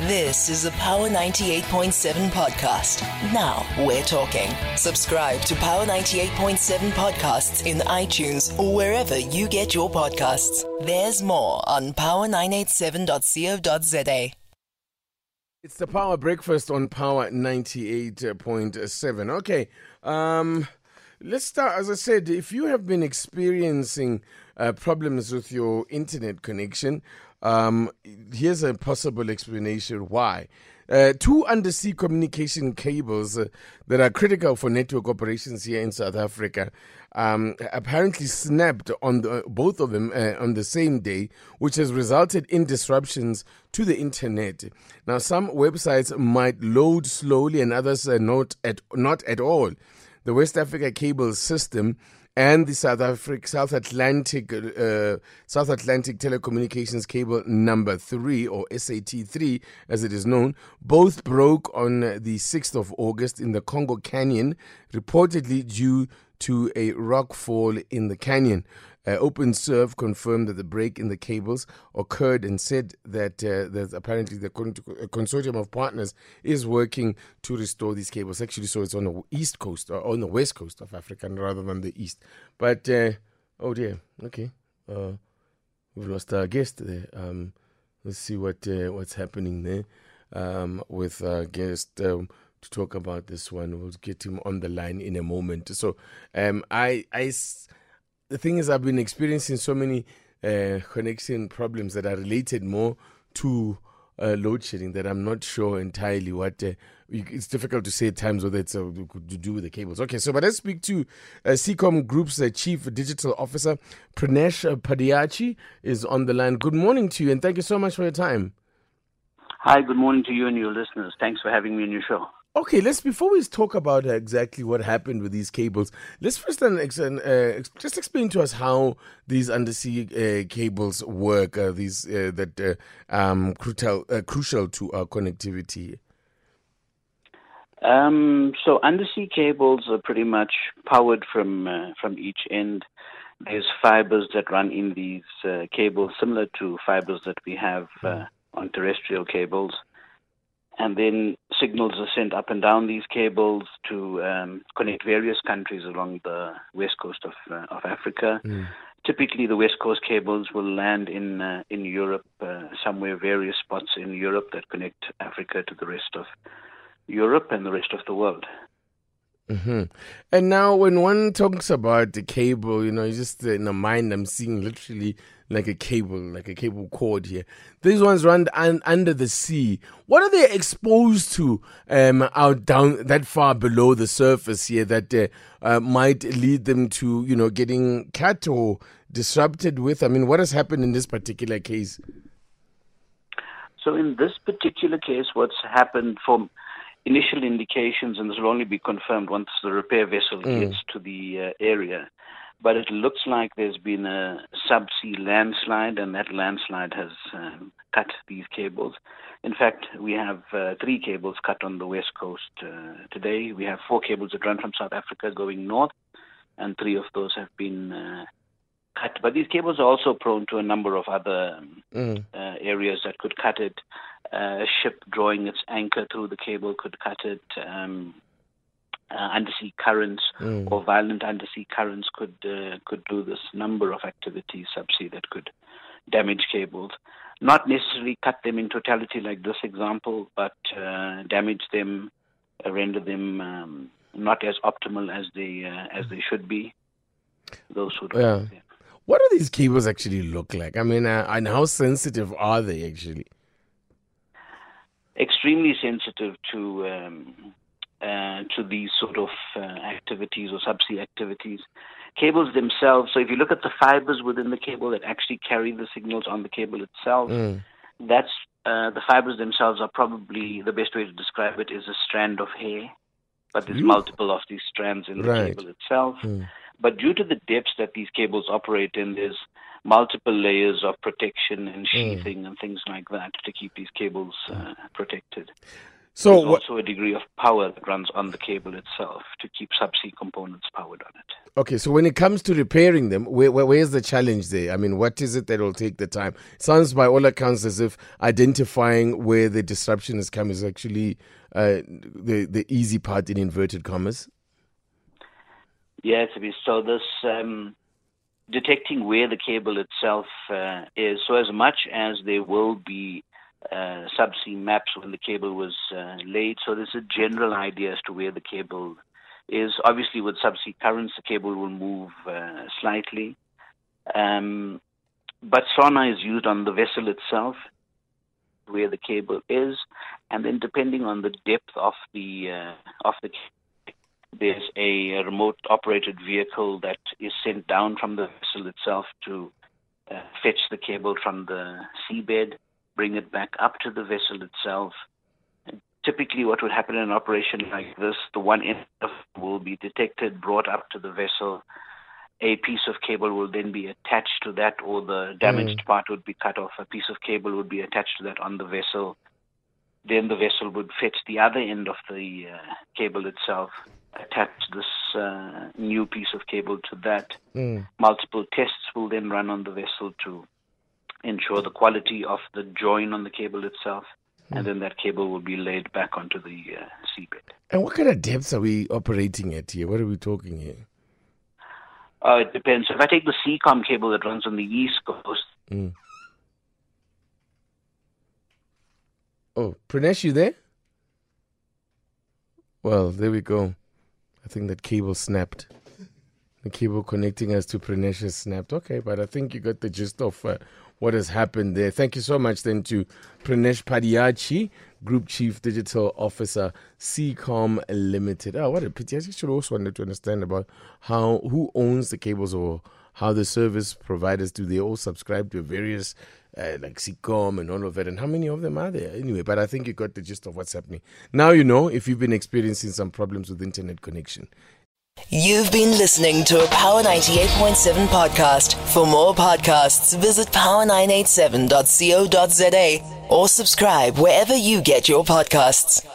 This is a Power 98.7 podcast. Now we're talking. Subscribe to Power 98.7 podcasts in iTunes or wherever you get your podcasts. There's more on power987.co.za. It's the Power Breakfast on Power 98.7. Okay, um, let's start. As I said, if you have been experiencing uh, problems with your internet connection, um, here's a possible explanation why. Uh, two undersea communication cables uh, that are critical for network operations here in South Africa um, apparently snapped on the, both of them uh, on the same day, which has resulted in disruptions to the internet. Now, some websites might load slowly, and others not at not at all. The West Africa Cable System and the South Africa South Atlantic uh, South Atlantic Telecommunications Cable Number Three or SAT three, as it is known, both broke on the sixth of August in the Congo Canyon, reportedly due to a rock fall in the canyon. Uh, OpenServe confirmed that the break in the cables occurred and said that uh, apparently the con- consortium of partners is working to restore these cables. Actually, so it's on the east coast or on the west coast of Africa rather than the east. But uh, oh dear, okay, uh, we've lost our guest there. Um, let's see what uh, what's happening there um, with our guest. Um, to talk about this one, we'll get him on the line in a moment. So, um, I, I, the thing is, I've been experiencing so many uh, connection problems that are related more to uh, load shedding that I'm not sure entirely what. Uh, it's difficult to say at times whether it's uh, to do with the cables. Okay, so but let's speak to uh, Seacom Group's uh, Chief Digital Officer, Prenesh Padayachee, is on the line. Good morning to you, and thank you so much for your time. Hi, good morning to you and your listeners. Thanks for having me on your show. Okay, let's before we talk about exactly what happened with these cables, let's first then uh, just explain to us how these undersea uh, cables work. Uh, these uh, that uh, um, crucial uh, crucial to our connectivity. Um, so undersea cables are pretty much powered from from each end. There's fibers that run in these cables, similar to fibers that we have on terrestrial cables and then signals are sent up and down these cables to um, connect various countries along the west coast of uh, of Africa. Mm. Typically, the west coast cables will land in uh, in Europe, uh, somewhere various spots in Europe that connect Africa to the rest of Europe and the rest of the world. Mm-hmm. And now, when one talks about the cable, you know, just in the mind, I'm seeing literally like a cable, like a cable cord here. These ones run un- under the sea. What are they exposed to um, out down that far below the surface here that uh, uh, might lead them to, you know, getting cut or disrupted with? I mean, what has happened in this particular case? So, in this particular case, what's happened from initial indications, and this will only be confirmed once the repair vessel mm. gets to the uh, area but it looks like there's been a subsea landslide, and that landslide has um, cut these cables. In fact, we have uh, three cables cut on the west coast uh, today. We have four cables that run from South Africa going north, and three of those have been uh, cut. But these cables are also prone to a number of other mm. Uh, areas that could cut it. Uh, a ship drawing its anchor through the cable could cut it. Um, uh, undersea currents mm. or violent undersea currents could uh, could do this number of activities subsea that could damage cables. Not necessarily cut them in totality like this example, but uh, damage them, uh, render them um, not as optimal as they uh, as they should be. Those sort of yeah. Things. What do these cables actually look like? I mean, uh, and how sensitive are they actually? Extremely sensitive to um, uh, to these sort of uh, activities or subsea activities. Cables themselves, so if you look at the fibers within the cable that actually carry the signals on the cable itself, mm. that's uh, the fibers themselves are probably the best way to describe it is a strand of hair, but there's multiple of these strands in the right. cable itself. Mm. But due to the depths that these cables operate in, there's multiple layers of protection and mm. sheathing mm. and things like that to keep these cables uh, protected. So There's also a degree of power that runs on the cable itself to keep subsea components powered on it. Okay, so when it comes to repairing them, where, where, where's the challenge there? I mean, what is it that will take the time? sounds by all accounts as if identifying where the disruption has come is actually uh, the the easy part in inverted commas. Yeah, to be so. This um, detecting where the cable itself uh, is. So as much as there will be uh, subsea maps when the cable was uh, laid. So there's a general idea as to where the cable is. Obviously, with subsea currents, the cable will move uh, slightly. Um, but sonar is used on the vessel itself, where the cable is, and then depending on the depth of the uh, of the there's a, remote operated vehicle that is sent down from the vessel itself to uh, fetch the cable from the seabed bring it back up to the vessel itself. And typically, what would happen in an operation like this, the one end will be detected, brought up to the vessel. A piece of cable will then be attached to that, or the damaged mm. part would be cut off. A piece of cable would be attached to that on the vessel. Then the vessel would fetch the other end of the uh, cable itself, attach this uh, new piece of cable to that. Mm. Multiple tests will then run on the vessel to ensure the quality of the join on the cable itself, mm. and hmm. then that cable will be laid back onto the uh, seabed. And what kind of depths are we operating at here? What are we talking here? Uh, it depends. If I take the Seacom cable that runs on the east coast. Mm. Oh, Prenesh, you there? Well, there we go. I think that cable snapped. The cable connecting us to Prenesh has snapped. Okay, but I think you got the gist of uh, what has happened there. Thank you so much then to Prenesh Padayachee, Group Chief Digital Officer, Seacom Limited. Oh, what a pity. I should also wanted to understand about how who owns the cables or how the service providers do they all subscribe to various uh, like Seacom and all of that, and how many of them are there anyway? But I think you got the gist of what's happening. Now you know if you've been experiencing some problems with internet connection. You've been listening to a Power 98.7 podcast. For more podcasts, visit power987.co.za or subscribe wherever you get your podcasts.